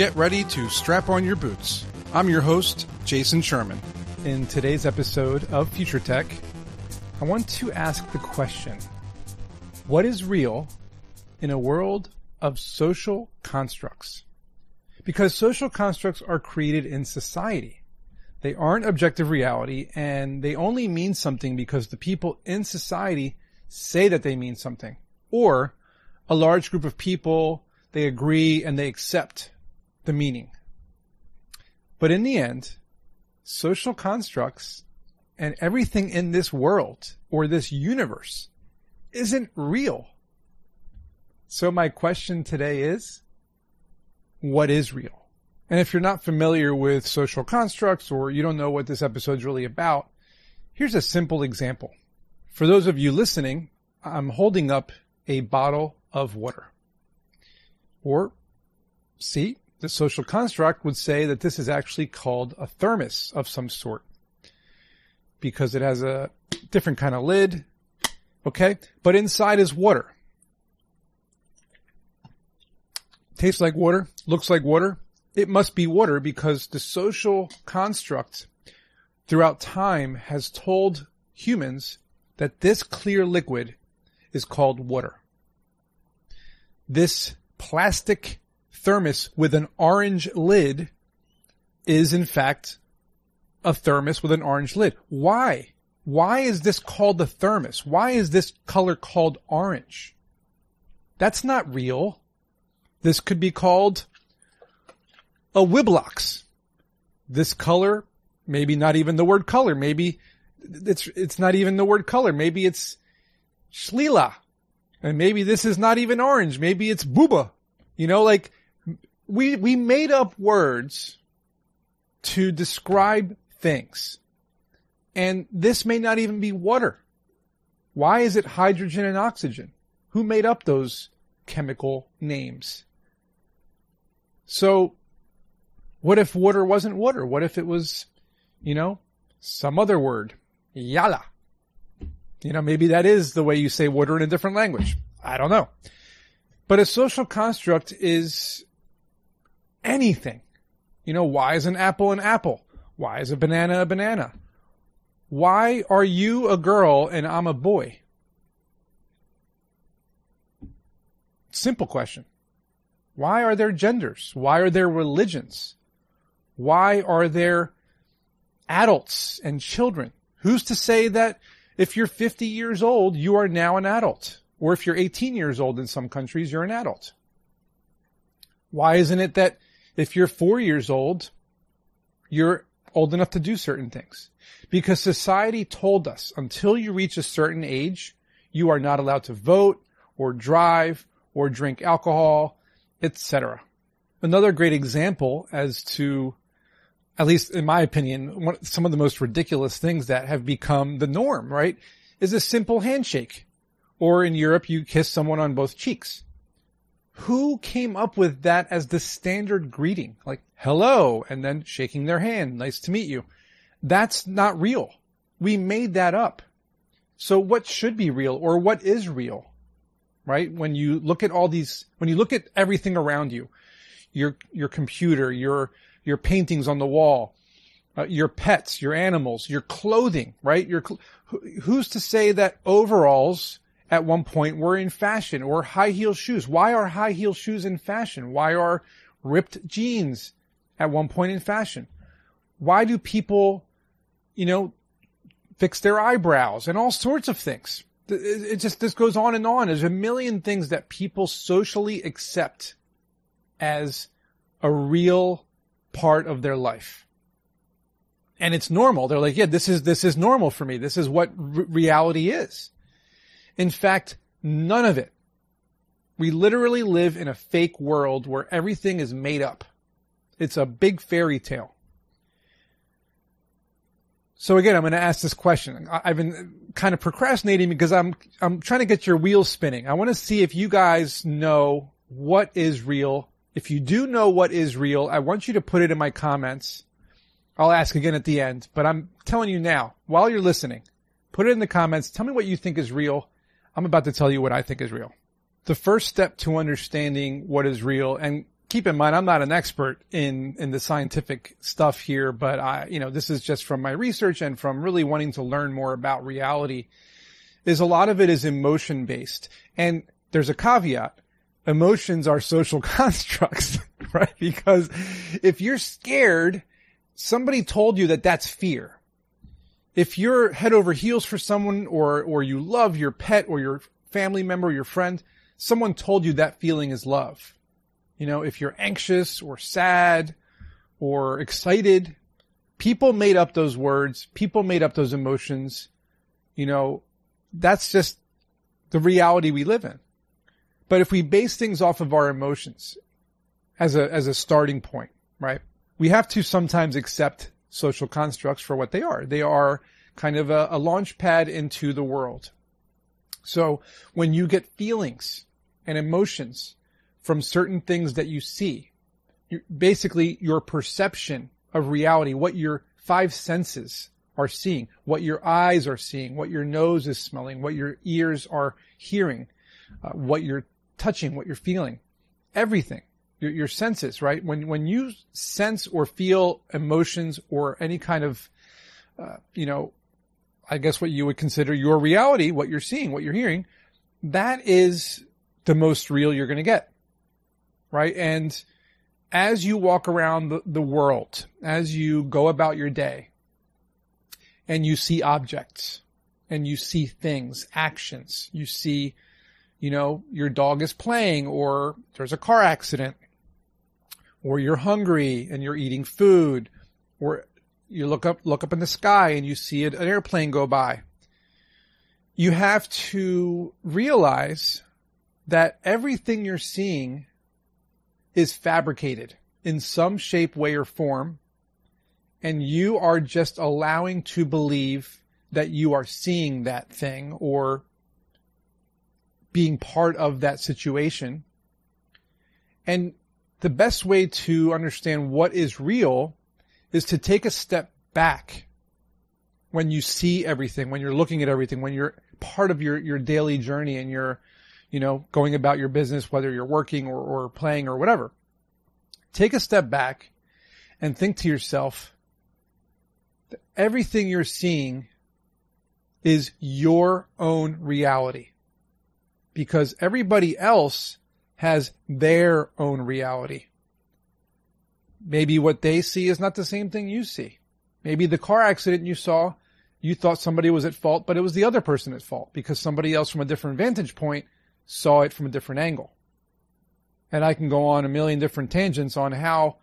get ready to strap on your boots. I'm your host, Jason Sherman. In today's episode of Future Tech, I want to ask the question What is real in a world of social constructs? Because social constructs are created in society. They aren't objective reality and they only mean something because the people in society say that they mean something. Or a large group of people, they agree and they accept the meaning. But in the end, social constructs and everything in this world or this universe isn't real. So my question today is, what is real? And if you're not familiar with social constructs or you don't know what this episode's really about, here's a simple example. For those of you listening, I'm holding up a bottle of water. Or, see, the social construct would say that this is actually called a thermos of some sort because it has a different kind of lid. Okay. But inside is water. Tastes like water, looks like water. It must be water because the social construct throughout time has told humans that this clear liquid is called water. This plastic thermos with an orange lid is in fact a thermos with an orange lid. Why? Why is this called the thermos? Why is this color called orange? That's not real. This could be called a Wiblox. This color, maybe not even the word color. Maybe it's, it's not even the word color. Maybe it's Shlila. And maybe this is not even orange. Maybe it's Booba. You know, like we, we made up words to describe things. And this may not even be water. Why is it hydrogen and oxygen? Who made up those chemical names? So, what if water wasn't water? What if it was, you know, some other word? Yala. You know, maybe that is the way you say water in a different language. I don't know. But a social construct is anything. You know, why is an apple an apple? Why is a banana a banana? Why are you a girl and I'm a boy? Simple question. Why are there genders? Why are there religions? Why are there adults and children? Who's to say that if you're 50 years old, you are now an adult? Or if you're 18 years old in some countries, you're an adult? Why isn't it that if you're four years old, you're old enough to do certain things. Because society told us until you reach a certain age, you are not allowed to vote or drive or drink alcohol, etc. Another great example as to, at least in my opinion, one, some of the most ridiculous things that have become the norm, right? Is a simple handshake. Or in Europe, you kiss someone on both cheeks who came up with that as the standard greeting? Like, hello, and then shaking their hand. Nice to meet you. That's not real. We made that up. So what should be real or what is real? Right? When you look at all these, when you look at everything around you, your, your computer, your, your paintings on the wall, uh, your pets, your animals, your clothing, right? Your, who's to say that overalls at one point were in fashion or high heel shoes. Why are high heel shoes in fashion? Why are ripped jeans at one point in fashion? Why do people, you know, fix their eyebrows and all sorts of things? It just, this goes on and on. There's a million things that people socially accept as a real part of their life. And it's normal. They're like, yeah, this is, this is normal for me. This is what r- reality is. In fact, none of it. We literally live in a fake world where everything is made up. It's a big fairy tale. So again, I'm going to ask this question. I've been kind of procrastinating because I'm, I'm trying to get your wheels spinning. I want to see if you guys know what is real. If you do know what is real, I want you to put it in my comments. I'll ask again at the end, but I'm telling you now, while you're listening, put it in the comments. Tell me what you think is real I'm about to tell you what I think is real. The first step to understanding what is real, and keep in mind, I'm not an expert in, in the scientific stuff here, but I, you know, this is just from my research and from really wanting to learn more about reality is a lot of it is emotion based. And there's a caveat. Emotions are social constructs, right? Because if you're scared, somebody told you that that's fear. If you're head over heels for someone or, or you love your pet or your family member or your friend, someone told you that feeling is love. You know, if you're anxious or sad or excited, people made up those words. People made up those emotions. You know, that's just the reality we live in. But if we base things off of our emotions as a, as a starting point, right? We have to sometimes accept social constructs for what they are. They are kind of a, a launch pad into the world. So when you get feelings and emotions from certain things that you see, you, basically your perception of reality, what your five senses are seeing, what your eyes are seeing, what your nose is smelling, what your ears are hearing, uh, what you're touching, what you're feeling, everything, your, your senses, right? When, when you sense or feel emotions or any kind of, uh, you know, I guess what you would consider your reality, what you're seeing, what you're hearing, that is the most real you're going to get. Right. And as you walk around the, the world, as you go about your day and you see objects and you see things, actions, you see, you know, your dog is playing or there's a car accident or you're hungry and you're eating food or you look up, look up in the sky and you see an airplane go by. You have to realize that everything you're seeing is fabricated in some shape, way, or form. And you are just allowing to believe that you are seeing that thing or being part of that situation. And the best way to understand what is real is to take a step back when you see everything, when you're looking at everything, when you're part of your, your daily journey and you're, you know, going about your business, whether you're working or, or playing or whatever. Take a step back and think to yourself, that everything you're seeing is your own reality because everybody else has their own reality. Maybe what they see is not the same thing you see. Maybe the car accident you saw, you thought somebody was at fault, but it was the other person at fault because somebody else from a different vantage point saw it from a different angle. And I can go on a million different tangents on how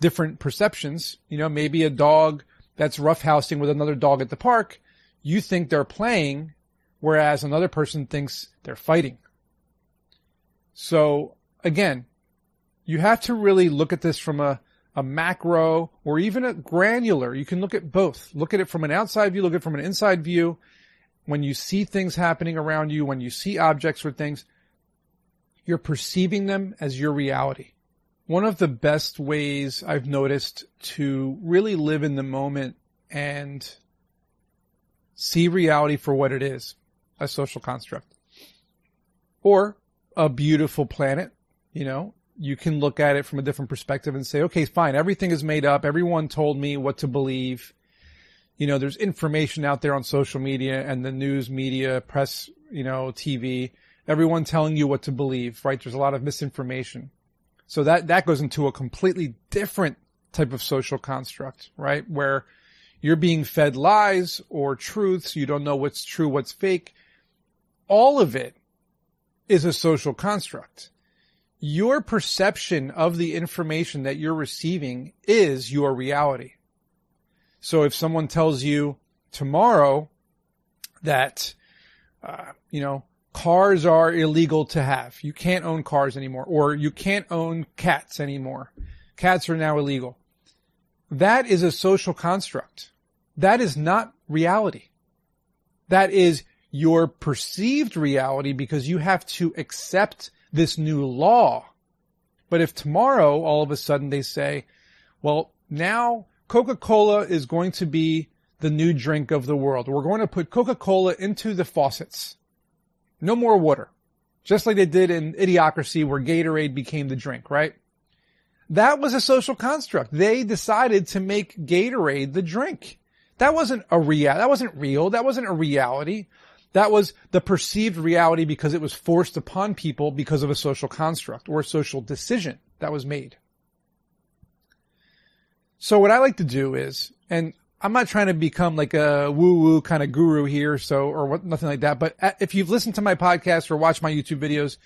different perceptions, you know, maybe a dog that's roughhousing with another dog at the park, you think they're playing, whereas another person thinks they're fighting. So again, you have to really look at this from a, a macro or even a granular. You can look at both. Look at it from an outside view, look at it from an inside view. When you see things happening around you, when you see objects or things, you're perceiving them as your reality. One of the best ways I've noticed to really live in the moment and see reality for what it is, a social construct. Or a beautiful planet, you know, you can look at it from a different perspective and say, okay, fine. Everything is made up. Everyone told me what to believe. You know, there's information out there on social media and the news media, press, you know, TV, everyone telling you what to believe, right? There's a lot of misinformation. So that, that goes into a completely different type of social construct, right? Where you're being fed lies or truths. You don't know what's true, what's fake. All of it is a social construct your perception of the information that you're receiving is your reality. So if someone tells you tomorrow that, uh, you know, cars are illegal to have, you can't own cars anymore, or you can't own cats anymore. Cats are now illegal. That is a social construct. That is not reality. That is your perceived reality because you have to accept this new law. But if tomorrow all of a sudden they say, well, now Coca-Cola is going to be the new drink of the world. We're going to put Coca-Cola into the faucets. No more water. Just like they did in Idiocracy where Gatorade became the drink, right? That was a social construct. They decided to make Gatorade the drink. That wasn't a real, that wasn't real. That wasn't a reality. That was the perceived reality because it was forced upon people because of a social construct or a social decision that was made. So what I like to do is, and I'm not trying to become like a woo woo kind of guru here, so, or what, nothing like that. But if you've listened to my podcast or watched my YouTube videos,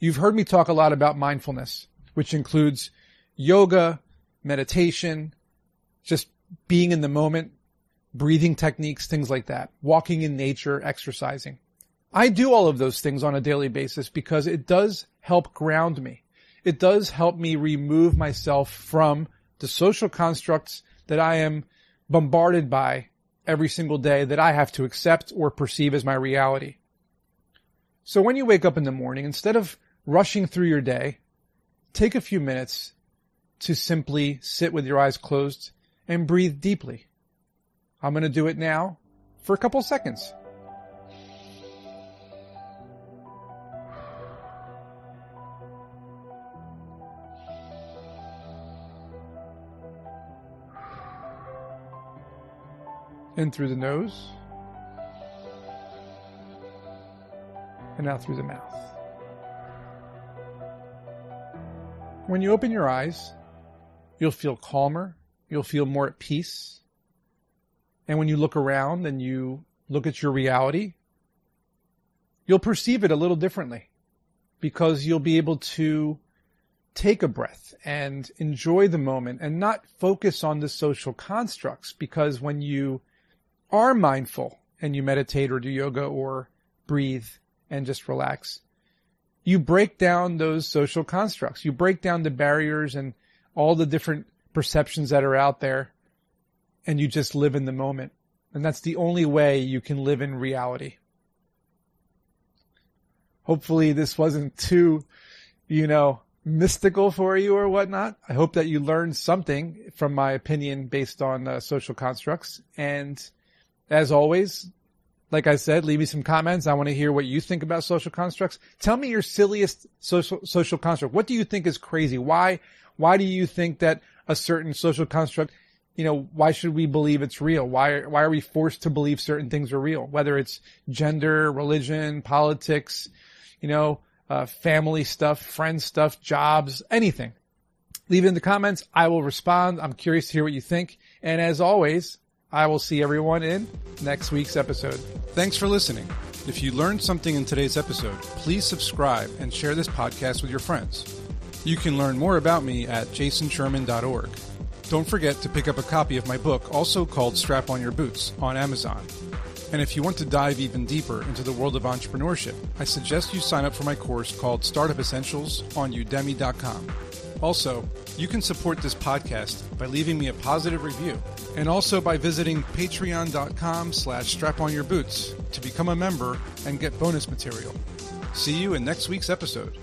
you've heard me talk a lot about mindfulness, which includes yoga, meditation, just being in the moment, breathing techniques, things like that, walking in nature, exercising. I do all of those things on a daily basis because it does help ground me. It does help me remove myself from the social constructs that I am bombarded by every single day that I have to accept or perceive as my reality. So when you wake up in the morning, instead of rushing through your day, take a few minutes to simply sit with your eyes closed and breathe deeply. I'm going to do it now for a couple seconds. In through the nose. And out through the mouth. When you open your eyes, you'll feel calmer. You'll feel more at peace. And when you look around and you look at your reality, you'll perceive it a little differently because you'll be able to take a breath and enjoy the moment and not focus on the social constructs because when you are mindful and you meditate or do yoga or breathe and just relax, you break down those social constructs. You break down the barriers and all the different perceptions that are out there and you just live in the moment. And that's the only way you can live in reality. Hopefully this wasn't too, you know, mystical for you or whatnot. I hope that you learned something from my opinion based on uh, social constructs. And as always, like I said, leave me some comments. I want to hear what you think about social constructs. Tell me your silliest social social construct. What do you think is crazy? Why why do you think that a certain social construct, you know, why should we believe it's real? Why why are we forced to believe certain things are real? Whether it's gender, religion, politics, you know, uh, family stuff, friend stuff, jobs, anything. Leave it in the comments. I will respond. I'm curious to hear what you think. And as always, I will see everyone in next week's episode. Thanks for listening. If you learned something in today's episode, please subscribe and share this podcast with your friends. You can learn more about me at jasonsherman.org. Don't forget to pick up a copy of my book, also called Strap on Your Boots, on Amazon. And if you want to dive even deeper into the world of entrepreneurship, I suggest you sign up for my course called Startup Essentials on udemy.com. Also, you can support this podcast by leaving me a positive review and also by visiting patreon.com slash straponyourboots to become a member and get bonus material. See you in next week's episode.